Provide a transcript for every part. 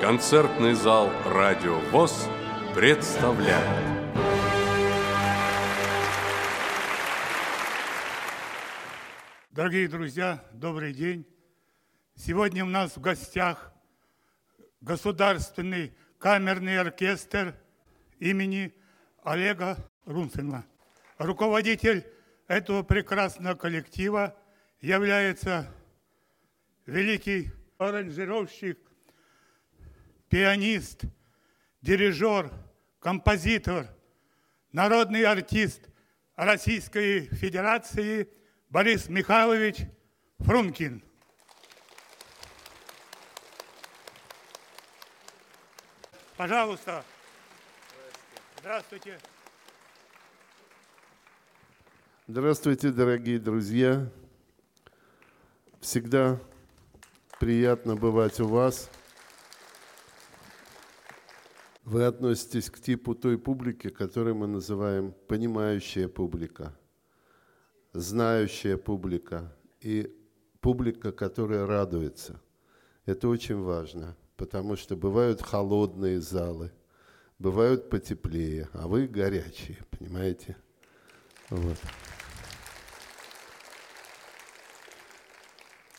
Концертный зал «Радио ВОЗ» представляет. Дорогие друзья, добрый день. Сегодня у нас в гостях Государственный камерный оркестр имени Олега Рунцина. Руководитель этого прекрасного коллектива является великий аранжировщик, пианист, дирижер, композитор, народный артист Российской Федерации Борис Михайлович Фрункин. Пожалуйста. Здравствуйте. Здравствуйте, дорогие друзья. Всегда приятно бывать у вас. Вы относитесь к типу той публики, которую мы называем понимающая публика, знающая публика и публика, которая радуется. Это очень важно, потому что бывают холодные залы, бывают потеплее, а вы горячие, понимаете? Вот.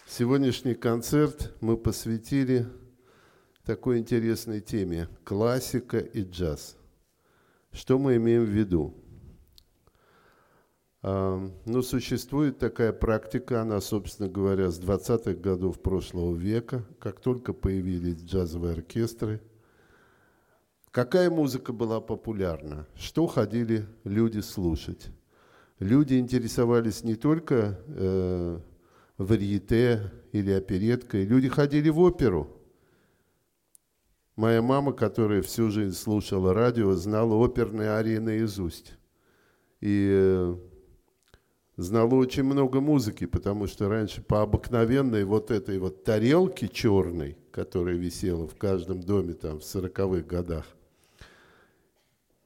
Сегодняшний концерт мы посвятили такой интересной теме – классика и джаз. Что мы имеем в виду? А, ну, существует такая практика, она, собственно говоря, с 20-х годов прошлого века, как только появились джазовые оркестры. Какая музыка была популярна? Что ходили люди слушать? Люди интересовались не только э, варьете или опереткой. Люди ходили в оперу. Моя мама, которая всю жизнь слушала радио, знала оперные арии наизусть. И э, знала очень много музыки, потому что раньше по обыкновенной вот этой вот тарелке черной, которая висела в каждом доме там в сороковых годах,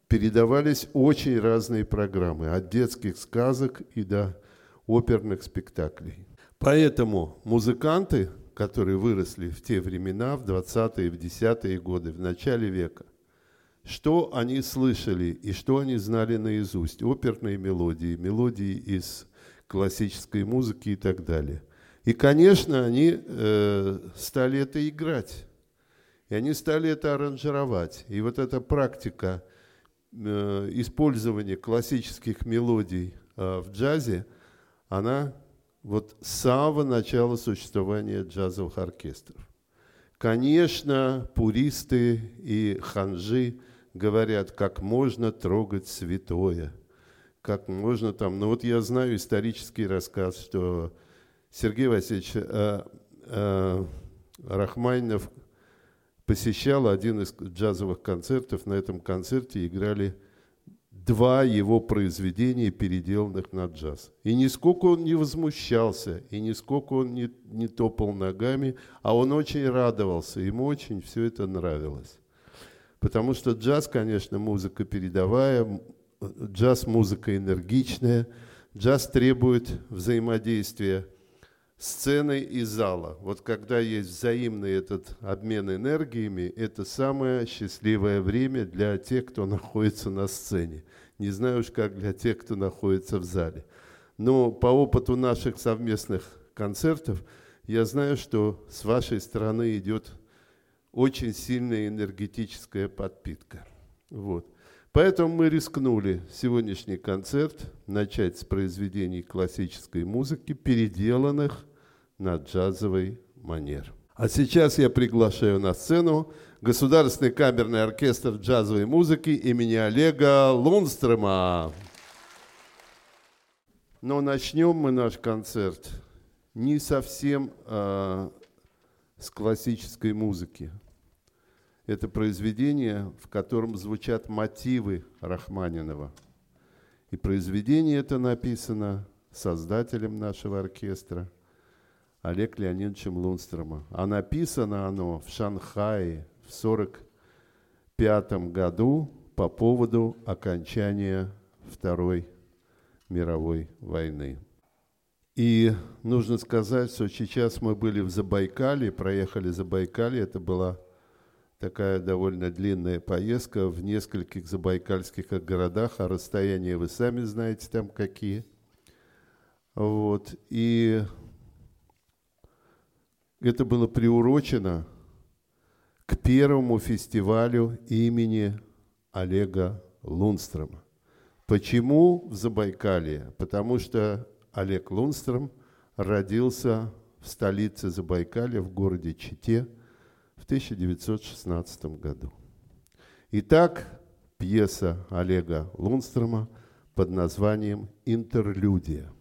передавались очень разные программы, от детских сказок и до оперных спектаклей. Поэтому музыканты, которые выросли в те времена, в 20-е, в 10-е годы, в начале века, что они слышали и что они знали наизусть? Оперные мелодии, мелодии из классической музыки и так далее. И, конечно, они э, стали это играть. И они стали это аранжировать. И вот эта практика э, использования классических мелодий э, в джазе, она вот с самого начала существования джазовых оркестров. Конечно, пуристы и ханжи говорят, как можно трогать святое, как можно там... Ну вот я знаю исторический рассказ, что Сергей Васильевич э, э, Рахманинов посещал один из джазовых концертов. На этом концерте играли два его произведения, переделанных на джаз. И нисколько он не возмущался, и нисколько он не, не топал ногами, а он очень радовался, ему очень все это нравилось. Потому что джаз, конечно, музыка передовая, джаз музыка энергичная, джаз требует взаимодействия сцены и зала. Вот когда есть взаимный этот обмен энергиями, это самое счастливое время для тех, кто находится на сцене. Не знаю уж как для тех, кто находится в зале. Но по опыту наших совместных концертов я знаю, что с вашей стороны идет очень сильная энергетическая подпитка. Вот. Поэтому мы рискнули сегодняшний концерт начать с произведений классической музыки, переделанных на джазовый манер. А сейчас я приглашаю на сцену Государственный камерный оркестр джазовой музыки имени Олега Лунстрема. Но начнем мы наш концерт не совсем э, с классической музыки. Это произведение, в котором звучат мотивы Рахманинова. И произведение это написано создателем нашего оркестра Олег Леонидовичем Лунстромом. А написано оно в Шанхае в 1945 году по поводу окончания Второй мировой войны. И нужно сказать, что сейчас мы были в Забайкале, проехали Забайкалье, это была такая довольно длинная поездка в нескольких забайкальских городах, а расстояния вы сами знаете там какие. Вот. И это было приурочено к первому фестивалю имени Олега Лунстрома. Почему в Забайкалье? Потому что Олег Лунстром родился в столице Забайкалья, в городе Чите, в 1916 году. Итак, пьеса Олега Лунстрома под названием «Интерлюдия».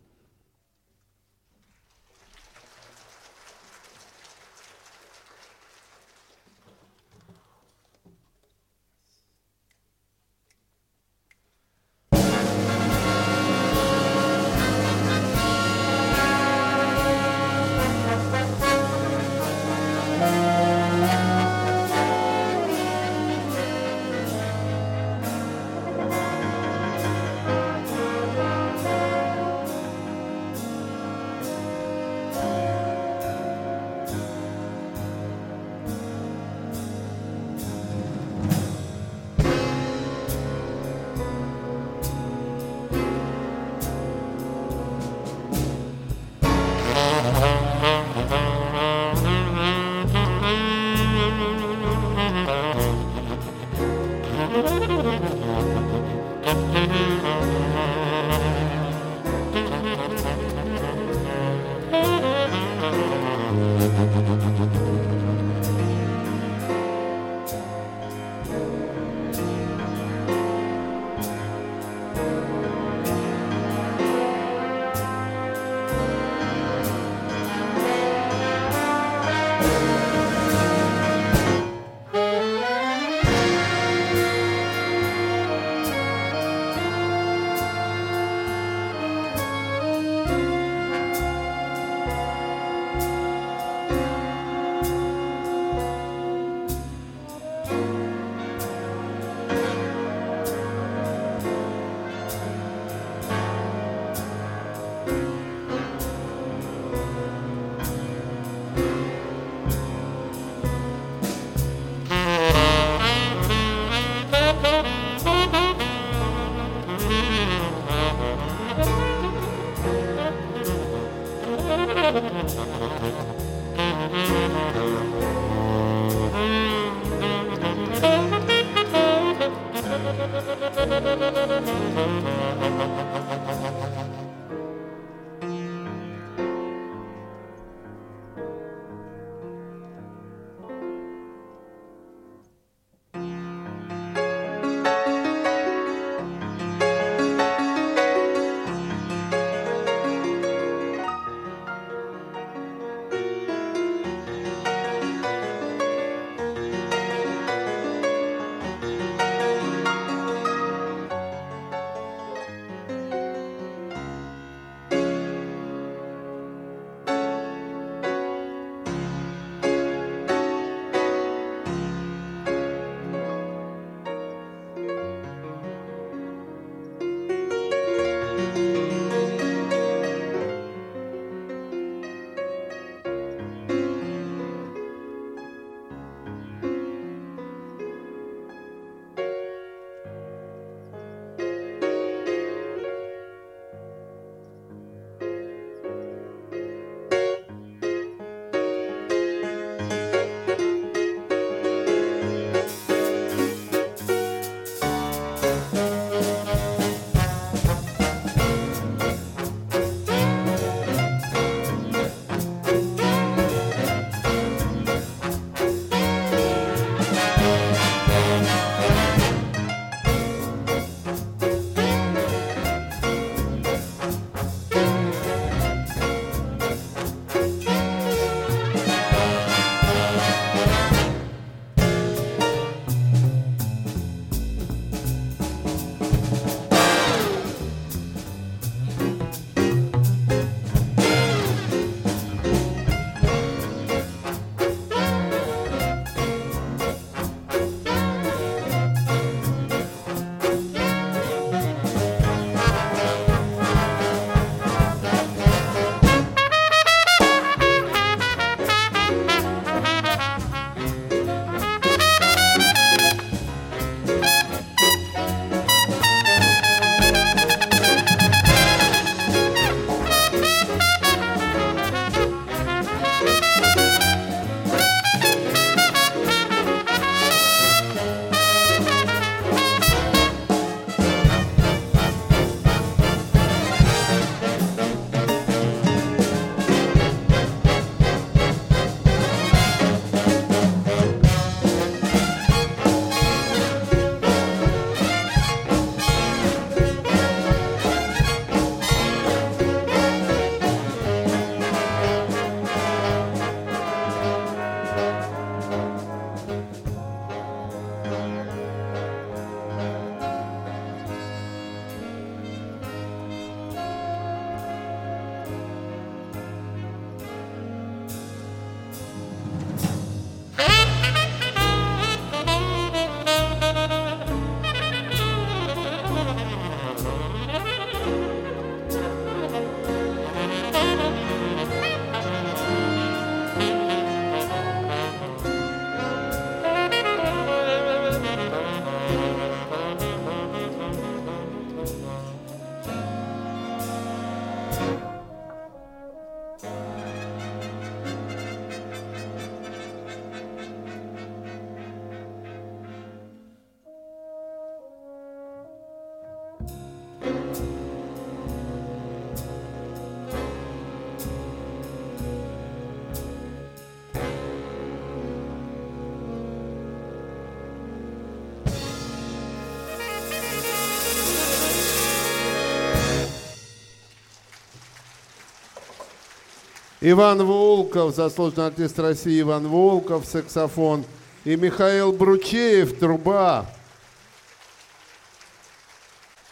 Иван Волков, заслуженный артист России Иван Волков, саксофон. И Михаил Бручеев, труба.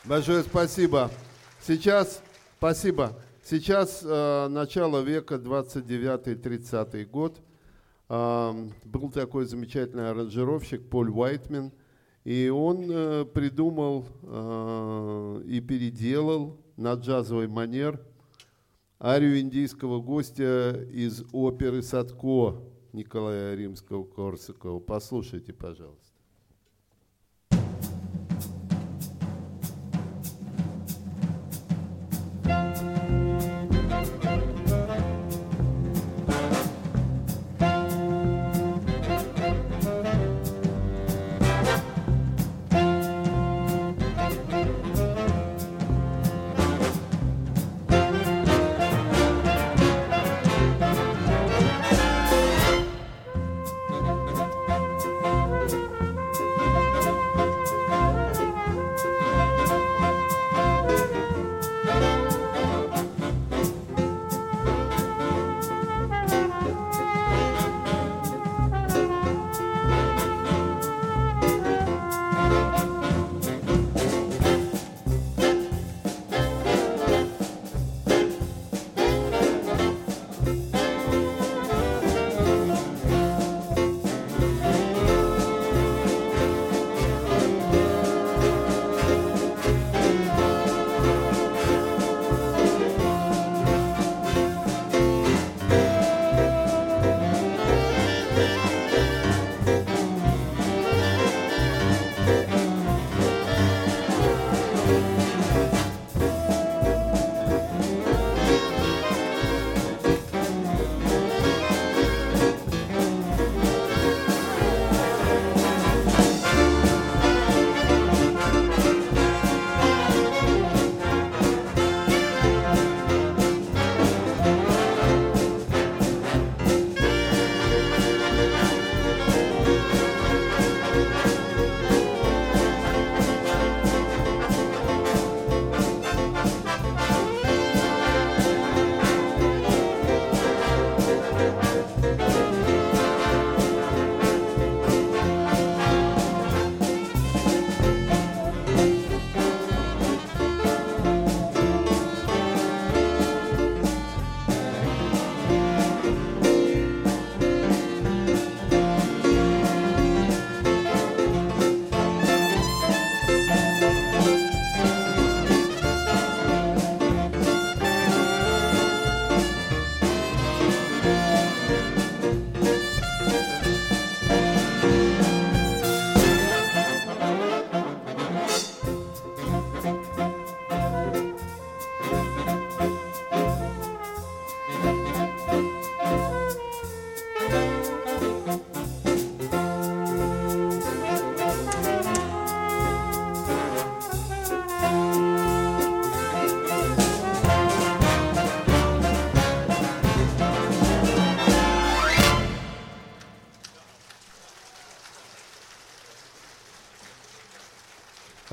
Большое спасибо. Сейчас, спасибо. Сейчас э, начало века, 29-30 год. Э, был такой замечательный аранжировщик Поль Уайтмен, и он э, придумал э, и переделал на джазовый манер арию индийского гостя из оперы «Садко» Николая Римского-Корсакова. Послушайте, пожалуйста.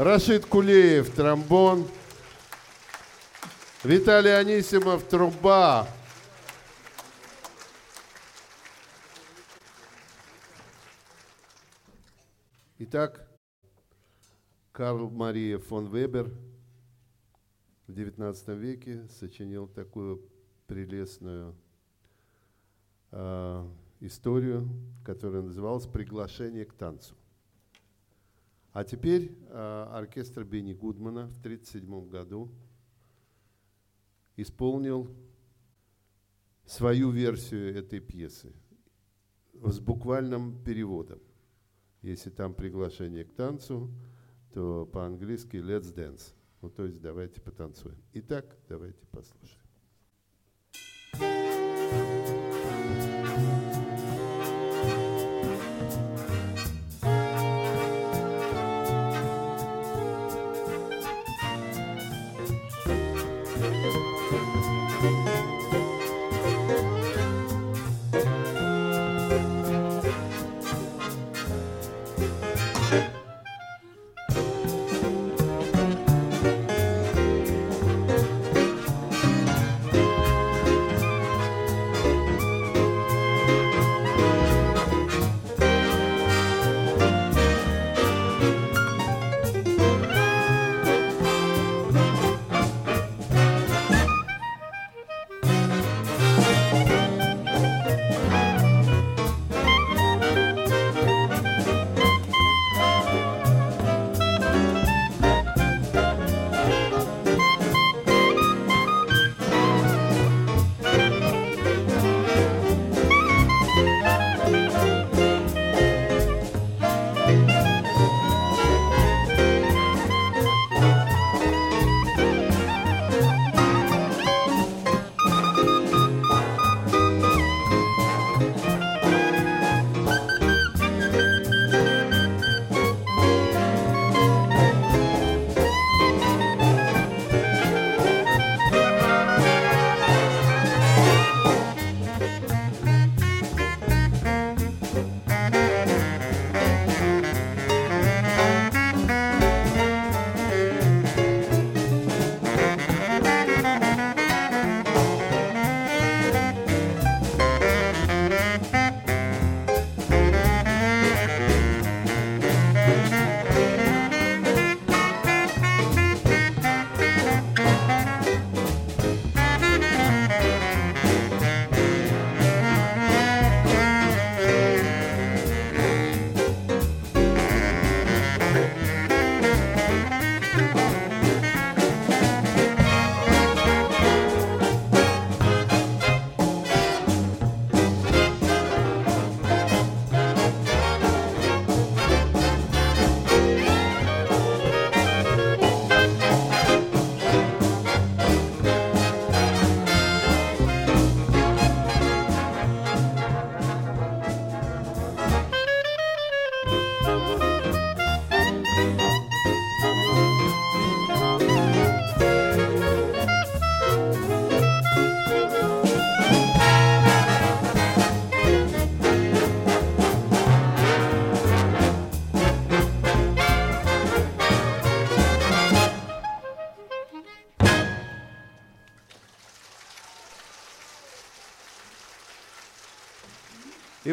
Рашид Кулеев, тромбон. Виталий Анисимов, труба. Итак, Карл Мария фон Вебер в XIX веке сочинил такую прелестную э, историю, которая называлась «Приглашение к танцу». А теперь э, оркестр Бенни Гудмана в 1937 году исполнил свою версию этой пьесы с буквальным переводом. Если там приглашение к танцу, то по-английски «let's dance». Ну, то есть давайте потанцуем. Итак, давайте послушаем.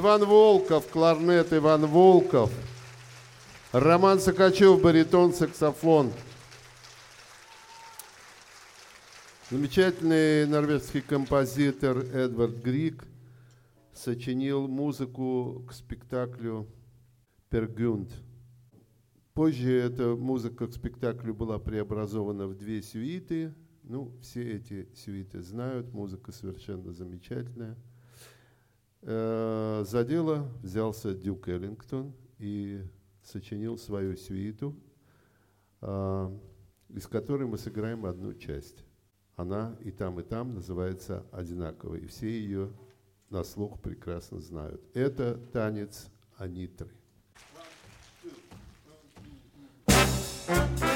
Иван Волков, кларнет Иван Волков. Роман Сокачев, баритон, саксофон. Замечательный норвежский композитор Эдвард Грик сочинил музыку к спектаклю «Пергюнд». Позже эта музыка к спектаклю была преобразована в две сюиты. Ну, все эти сюиты знают, музыка совершенно замечательная – за дело взялся Дюк Эллингтон и сочинил свою свиту, э, из которой мы сыграем одну часть. Она и там, и там называется одинаково, и все ее на слух прекрасно знают. Это танец Анитры. Thank you.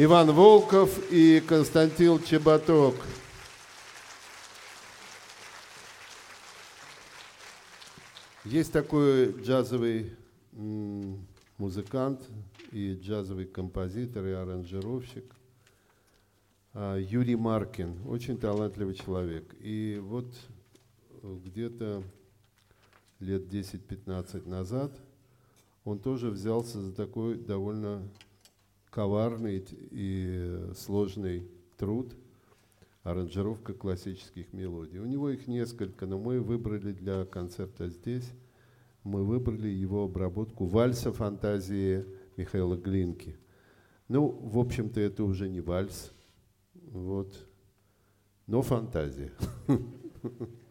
Иван Волков и Константин Чеботок. Есть такой джазовый музыкант и джазовый композитор и аранжировщик а, Юрий Маркин, очень талантливый человек. И вот э, где-то лет 10-15 назад он тоже взялся за такой довольно коварный и сложный труд аранжировка классических мелодий. У него их несколько, но мы выбрали для концерта здесь, мы выбрали его обработку вальса фантазии Михаила Глинки. Ну, в общем-то, это уже не вальс, вот, но фантазия.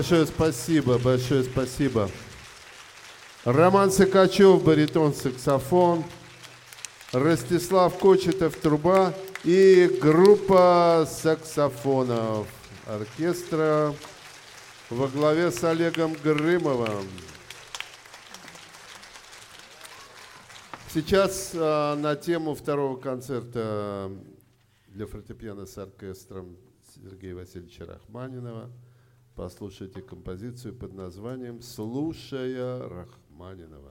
Большое спасибо, большое спасибо. Роман Сыкачев, баритон, саксофон. Ростислав Кочетов, труба. И группа саксофонов оркестра во главе с Олегом Грымовым. Сейчас а, на тему второго концерта для фортепиано с оркестром Сергея Васильевича Рахманинова послушайте композицию под названием «Слушая Рахманинова».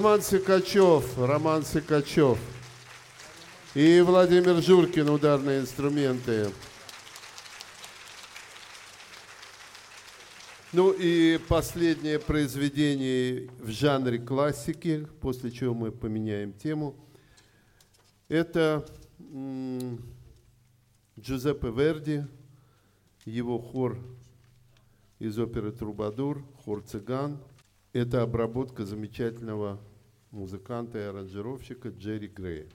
Роман Сикачев, Роман Сикачев. И Владимир Журкин, ударные инструменты. Ну и последнее произведение в жанре классики, после чего мы поменяем тему. Это Джузеппе Верди, его хор из оперы «Трубадур», хор «Цыган». Это обработка замечательного музыканта и аранжировщика Джерри Грея.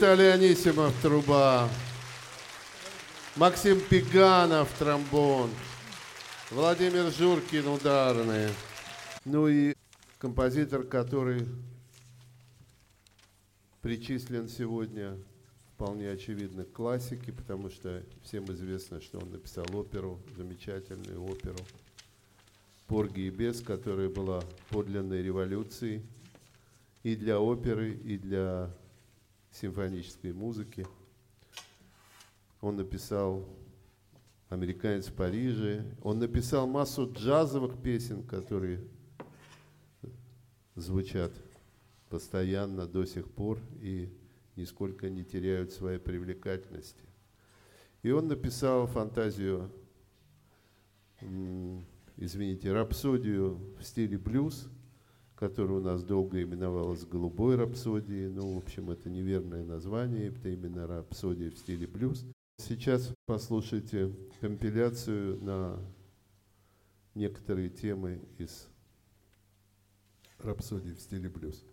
Виталий Анисимов, труба. Максим Пиганов, тромбон. Владимир Журкин, ударные. Ну и композитор, который причислен сегодня вполне очевидно к классике, потому что всем известно, что он написал оперу, замечательную оперу «Порги и бес», которая была подлинной революцией и для оперы, и для симфонической музыки. Он написал «Американец в Париже». Он написал массу джазовых песен, которые звучат постоянно до сих пор и нисколько не теряют своей привлекательности. И он написал фантазию, извините, рапсодию в стиле блюз, которая у нас долго именовалась «Голубой рапсодией». Ну, в общем, это неверное название, это именно рапсодия в стиле блюз. Сейчас послушайте компиляцию на некоторые темы из рапсодии в стиле блюз.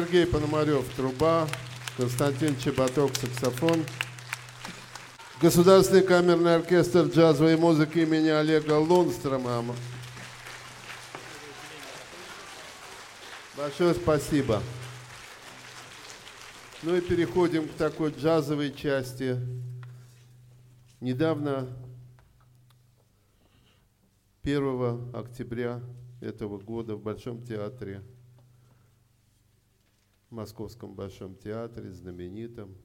Сергей Пономарев, труба, Константин Чеботок, саксофон. Государственный камерный оркестр джазовой музыки имени Олега Лунстрома. Большое спасибо. Ну и переходим к такой джазовой части. Недавно, 1 октября этого года в Большом театре Московском Большом театре, знаменитом,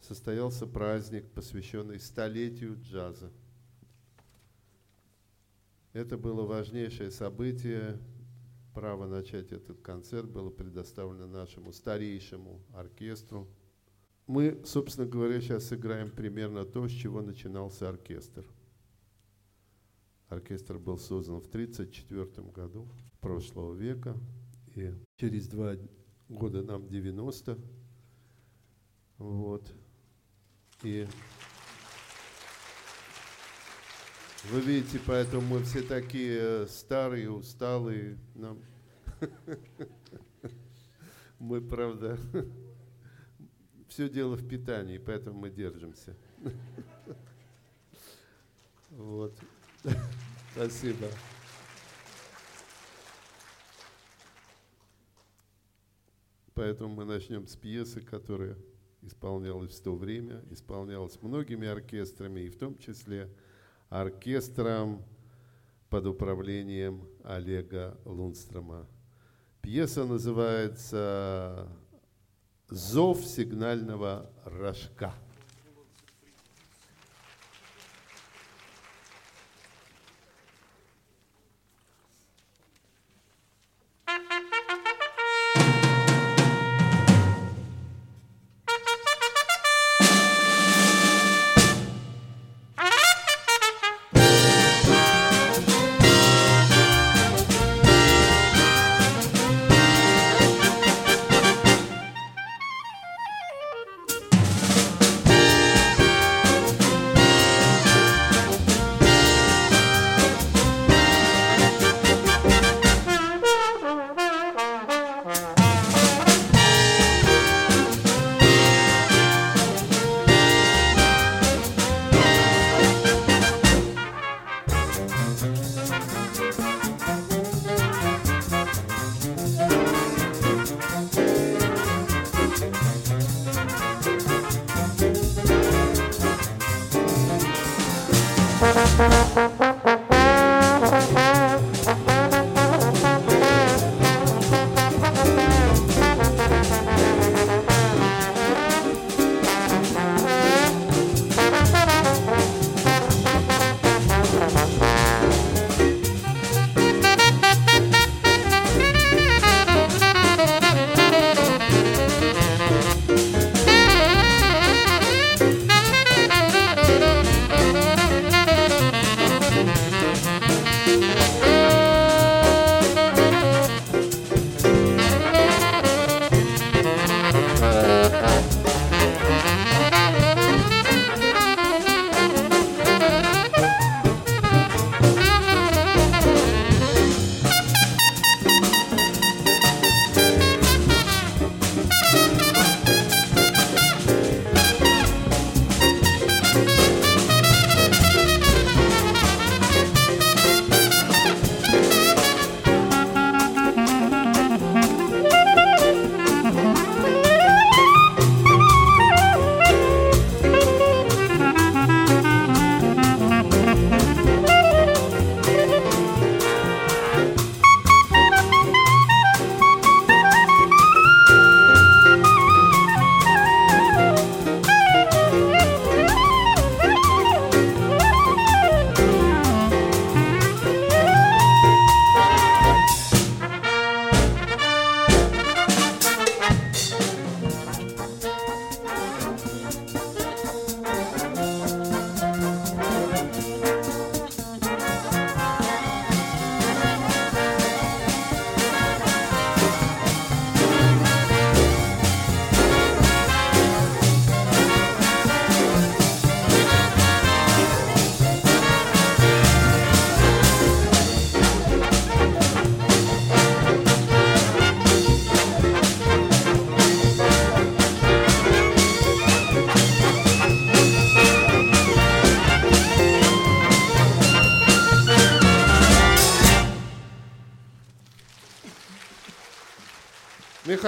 состоялся праздник, посвященный столетию джаза. Это было важнейшее событие. Право начать этот концерт было предоставлено нашему старейшему оркестру. Мы, собственно говоря, сейчас сыграем примерно то, с чего начинался оркестр. Оркестр был создан в 1934 году прошлого века – и через два года нам 90. Вот. И вы видите, поэтому мы все такие старые, усталые. Нам мы, правда, все дело в питании, поэтому мы держимся. Вот. Спасибо. Поэтому мы начнем с пьесы, которая исполнялась в то время, исполнялась многими оркестрами, и в том числе оркестром под управлением Олега Лунстрома. Пьеса называется «Зов сигнального рожка».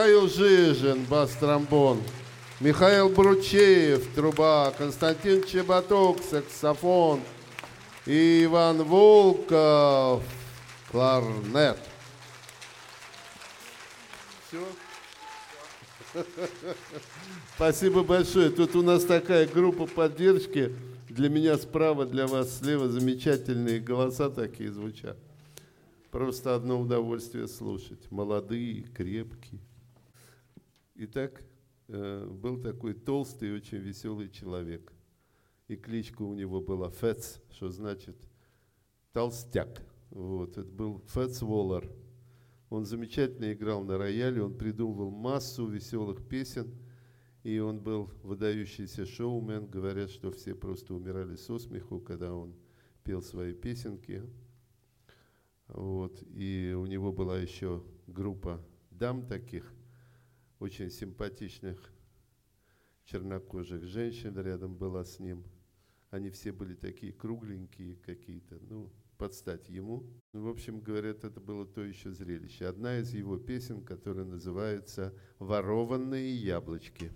Михаил Жижин, бас-тромбон. Михаил Бручеев, труба. Константин Чеботок, саксофон. И Иван Волков, кларнет. Все? Спасибо большое. Тут у нас такая группа поддержки. Для меня справа, для вас слева замечательные голоса такие звучат. Просто одно удовольствие слушать. Молодые, крепкие. Итак, э, был такой толстый очень веселый человек. И кличка у него была Фец, что значит толстяк. Вот, это был Фец Воллер. Он замечательно играл на рояле, он придумывал массу веселых песен, и он был выдающийся шоумен. Говорят, что все просто умирали со смеху, когда он пел свои песенки. Вот. И у него была еще группа дам таких, очень симпатичных чернокожих женщин рядом была с ним. Они все были такие кругленькие какие-то, ну, под стать ему. Ну, в общем, говорят, это было то еще зрелище. Одна из его песен, которая называется «Ворованные яблочки».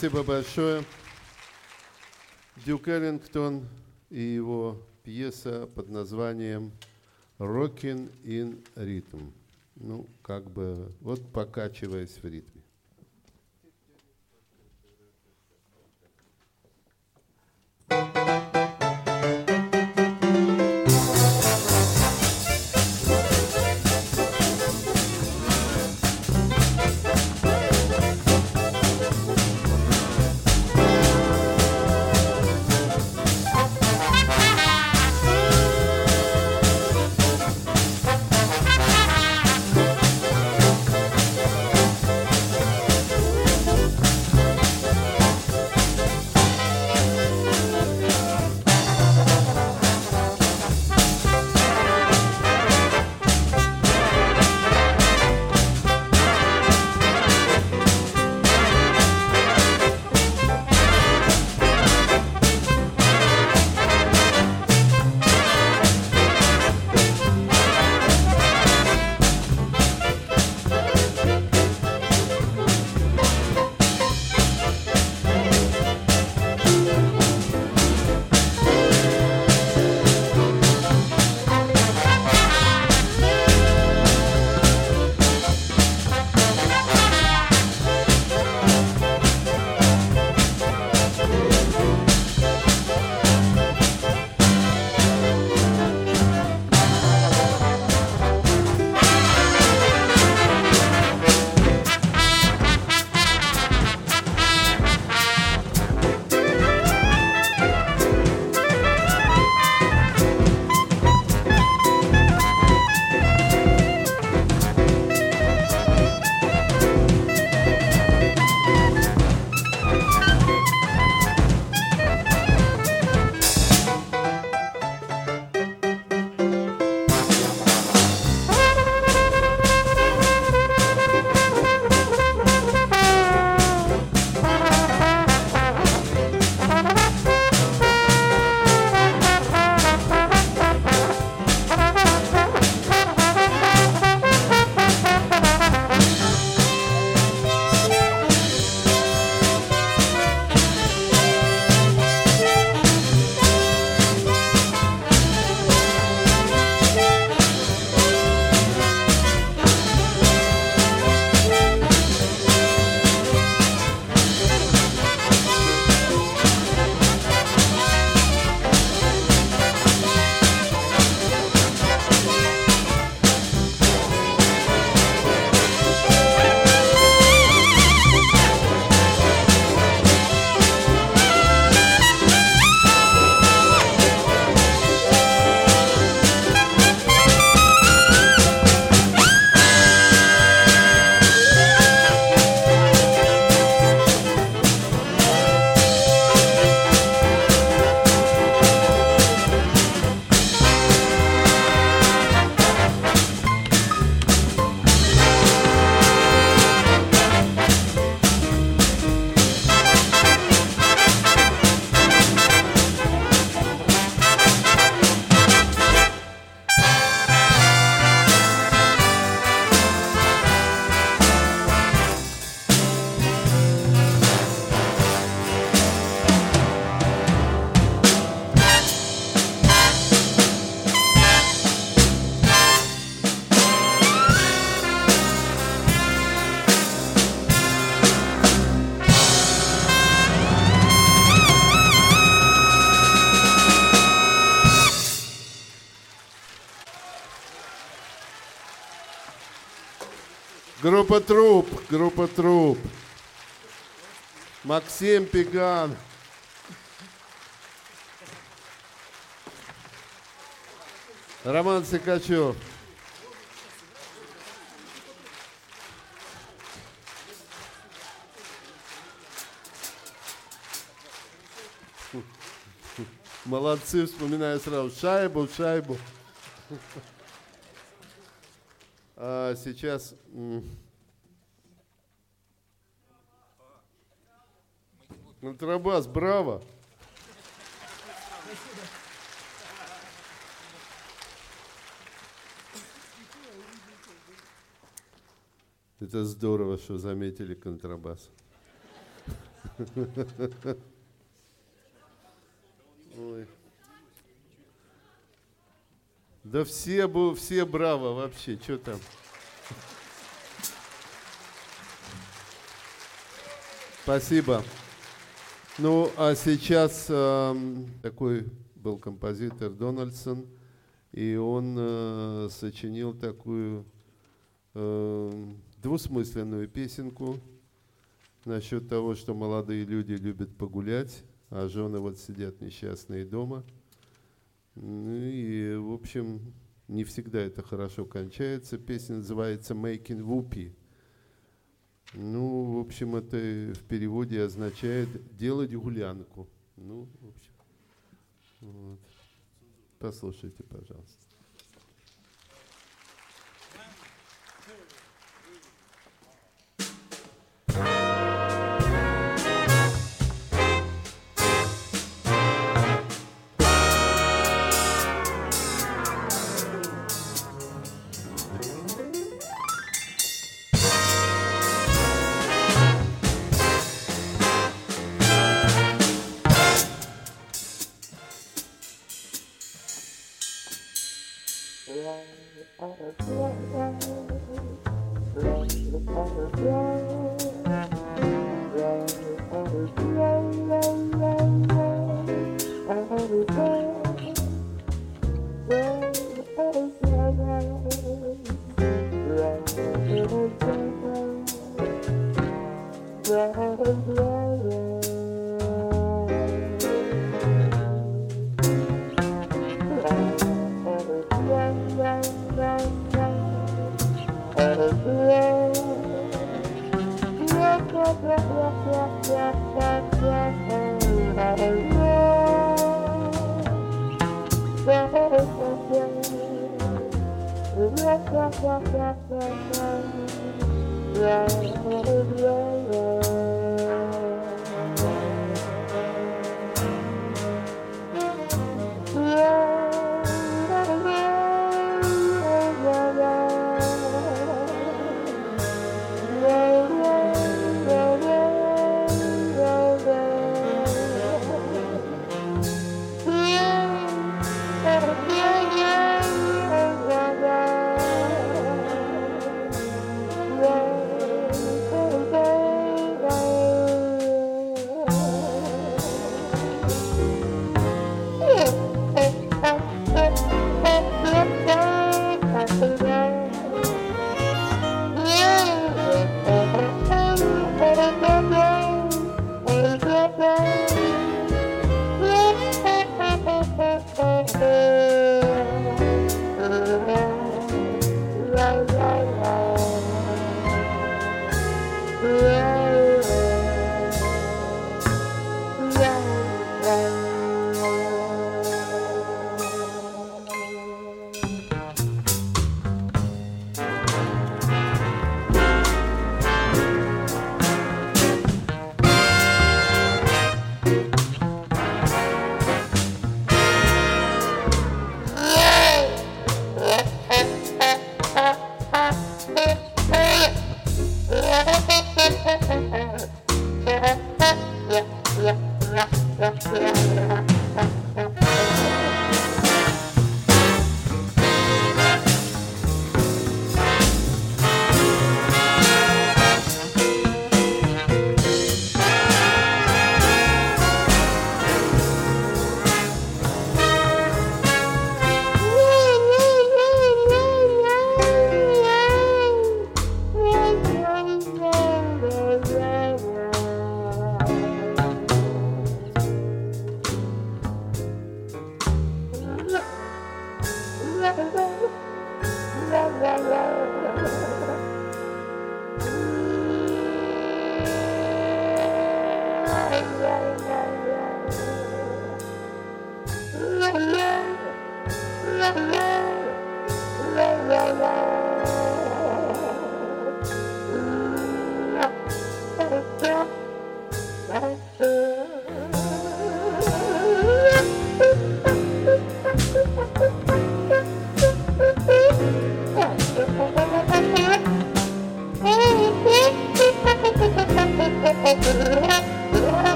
Спасибо большое. Дюк Эллингтон и его пьеса под названием «Rockin' in Rhythm». Ну, как бы, вот покачиваясь в ритме. Группа труп, группа труп. Максим Пиган. Роман Сикачев. Молодцы, вспоминаю сразу. Шайбу, шайбу. А сейчас Контрабас, браво! Это здорово, что заметили контрабас. Ой. Да все, все браво вообще, что там. Спасибо. Ну, а сейчас э, такой был композитор Дональдсон, и он э, сочинил такую э, двусмысленную песенку насчет того, что молодые люди любят погулять, а жены вот сидят несчастные дома. Ну и, в общем, не всегда это хорошо кончается. Песня называется «Making Whoopi». Ну, в общем, это в переводе означает «делать гулянку». Ну, в общем, вот. Послушайте, пожалуйста. Yeah.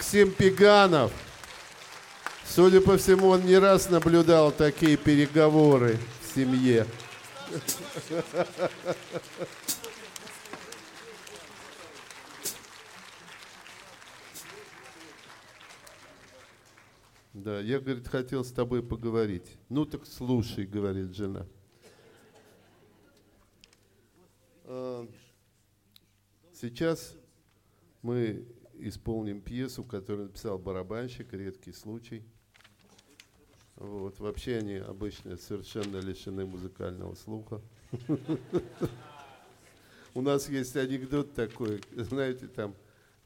Максим Пиганов. Судя по всему, он не раз наблюдал такие переговоры в семье. Да, я, говорит, хотел с тобой поговорить. Ну так слушай, говорит жена. А, сейчас мы исполним пьесу, которую написал барабанщик, редкий случай. Вот. Вообще они обычно совершенно лишены музыкального слуха. У нас есть анекдот такой, знаете, там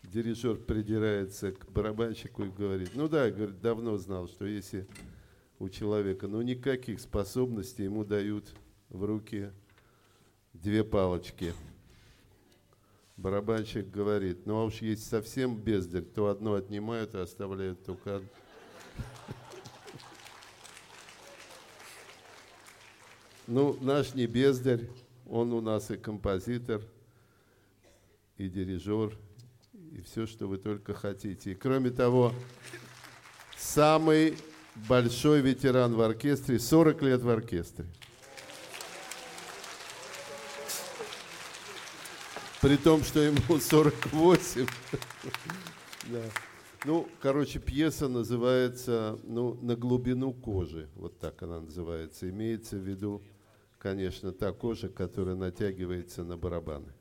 дирижер придирается к барабанщику и говорит, ну да, говорит, давно знал, что если у человека, ну никаких способностей ему дают в руки две палочки – Барабанщик говорит, ну а уж есть совсем бездарь, то одно отнимают и оставляют только одно. Ну, наш не бездарь, он у нас и композитор, и дирижер, и все, что вы только хотите. И кроме того, самый большой ветеран в оркестре, 40 лет в оркестре. При том, что ему 48. да. Ну, короче, пьеса называется ну, «На глубину кожи». Вот так она называется. Имеется в виду, конечно, та кожа, которая натягивается на барабаны.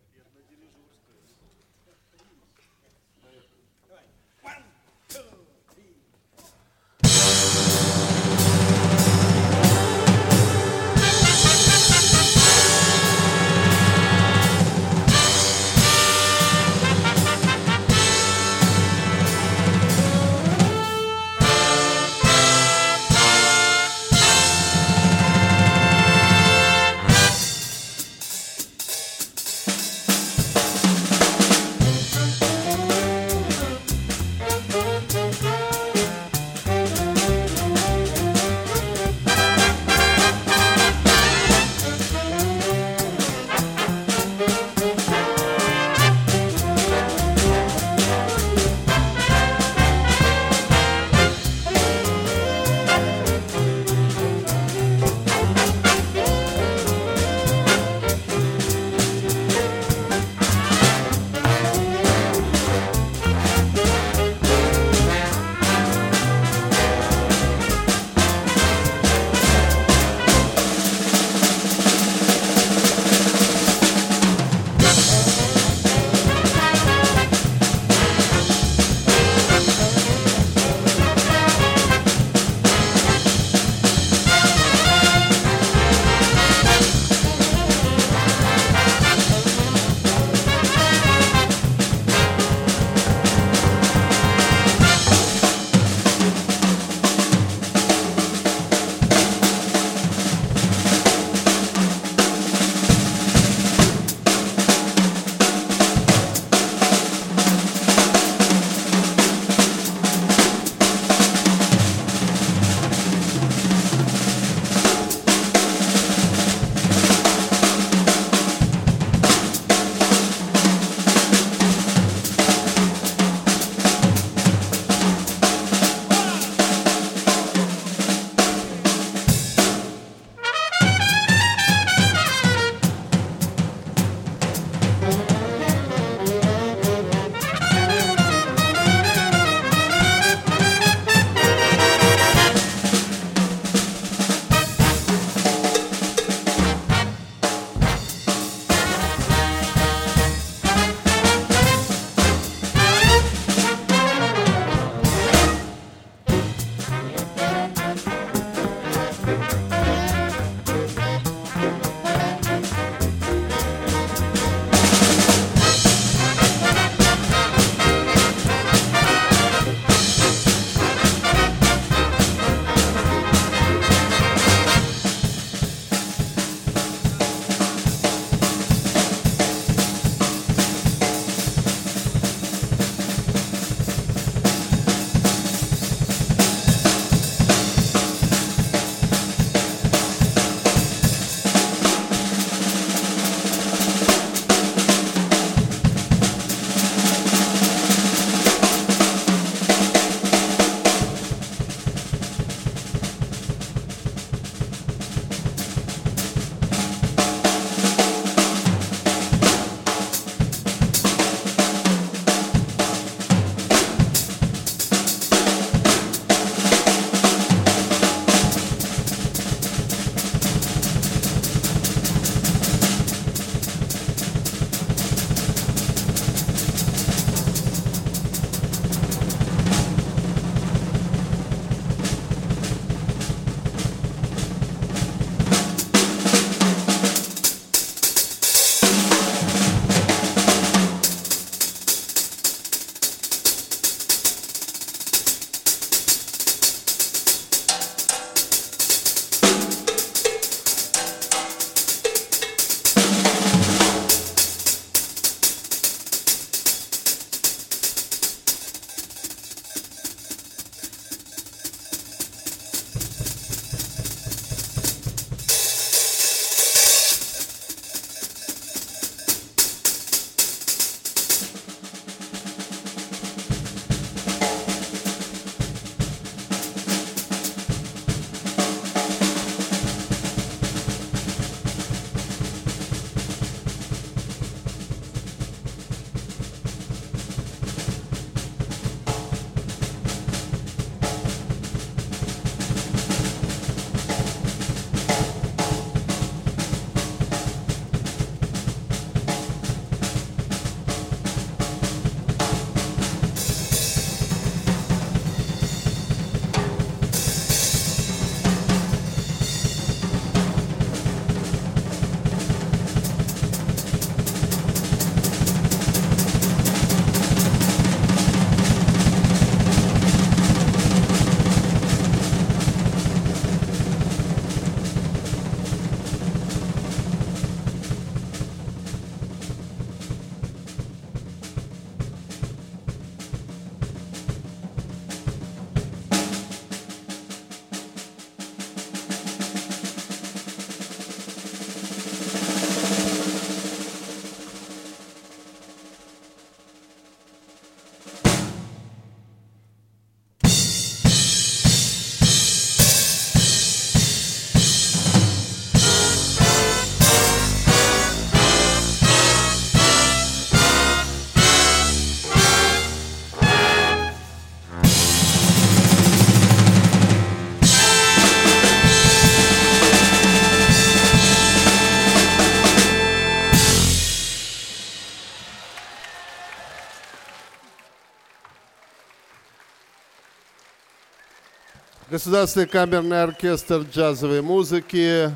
Государственный камерный оркестр джазовой музыки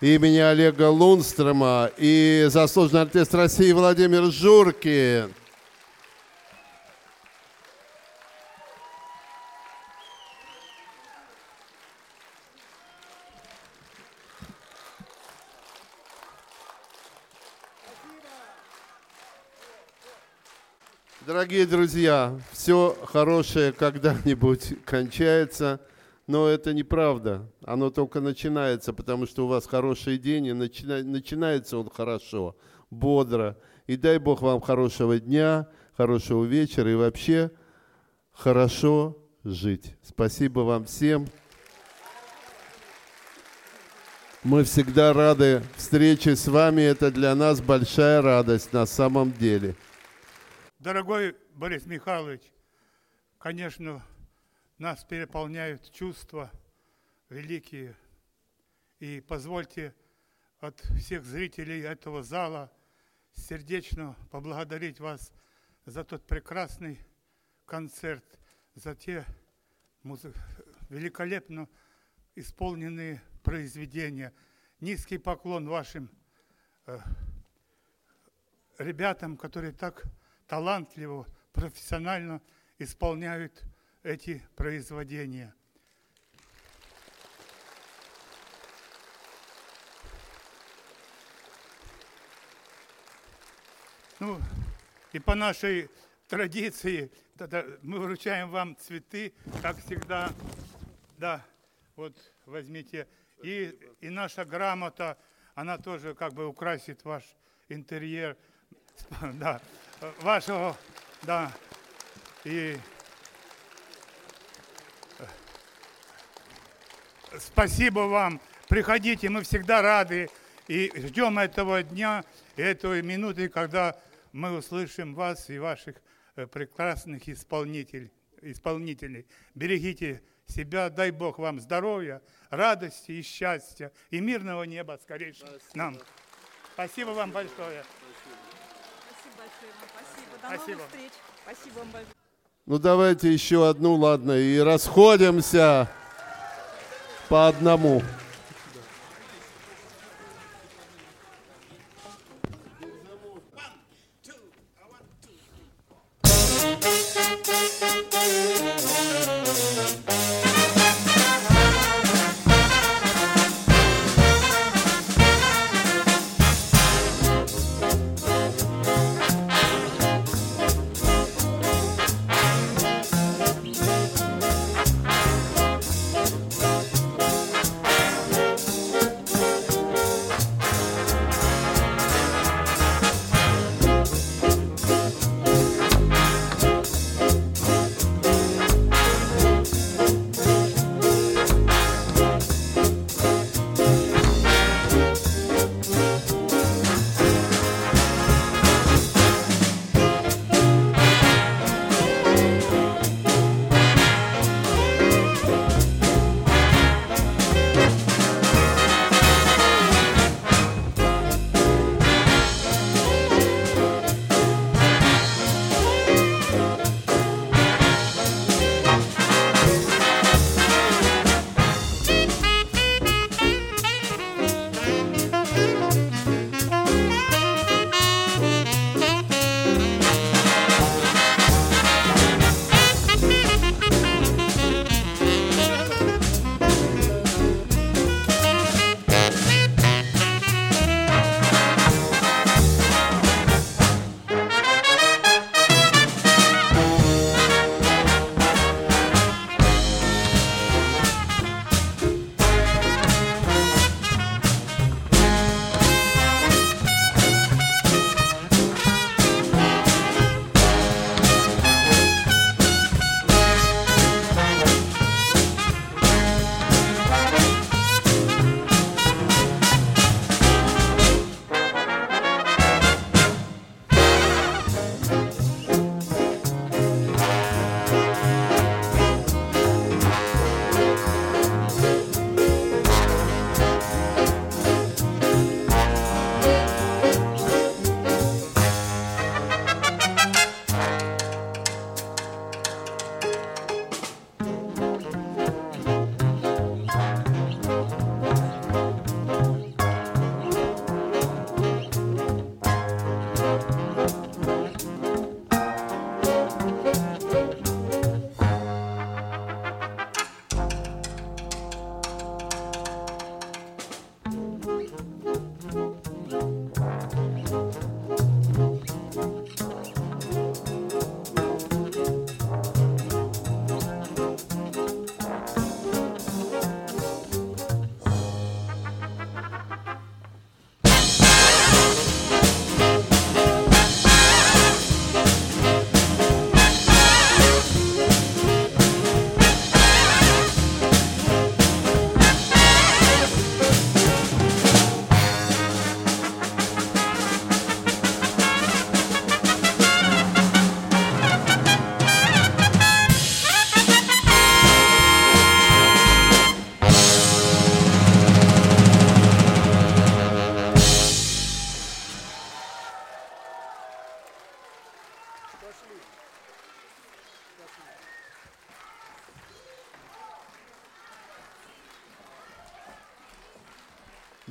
имени Олега Лунстрома и заслуженный артист России Владимир Журкин. Дорогие друзья, все хорошее когда-нибудь кончается, но это неправда. Оно только начинается, потому что у вас хороший день, и начина, начинается он хорошо, бодро. И дай Бог вам хорошего дня, хорошего вечера и вообще хорошо жить. Спасибо вам всем. Мы всегда рады встрече с вами. Это для нас большая радость на самом деле. Дорогой Борис Михайлович, конечно, нас переполняют чувства великие. И позвольте от всех зрителей этого зала сердечно поблагодарить вас за тот прекрасный концерт, за те музы... великолепно исполненные произведения. Низкий поклон вашим э, ребятам, которые так талантливо, профессионально исполняют эти произведения. Ну, и по нашей традиции мы вручаем вам цветы, как всегда. Да, вот возьмите. И, и наша грамота, она тоже как бы украсит ваш интерьер. Да вашего, да, и спасибо вам. Приходите, мы всегда рады и ждем этого дня, этой минуты, когда мы услышим вас и ваших э, прекрасных исполнителей. исполнителей. Берегите себя, дай Бог вам здоровья, радости и счастья, и мирного неба скорейшего нам. Спасибо вам большое. До Спасибо. новых встреч. Спасибо вам большое. Ну давайте еще одну, ладно, и расходимся по одному.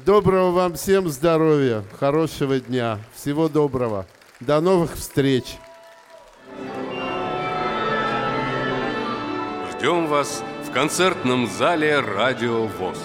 Доброго вам всем здоровья, хорошего дня, всего доброго. До новых встреч. Ждем вас в концертном зале «Радио ВОЗ».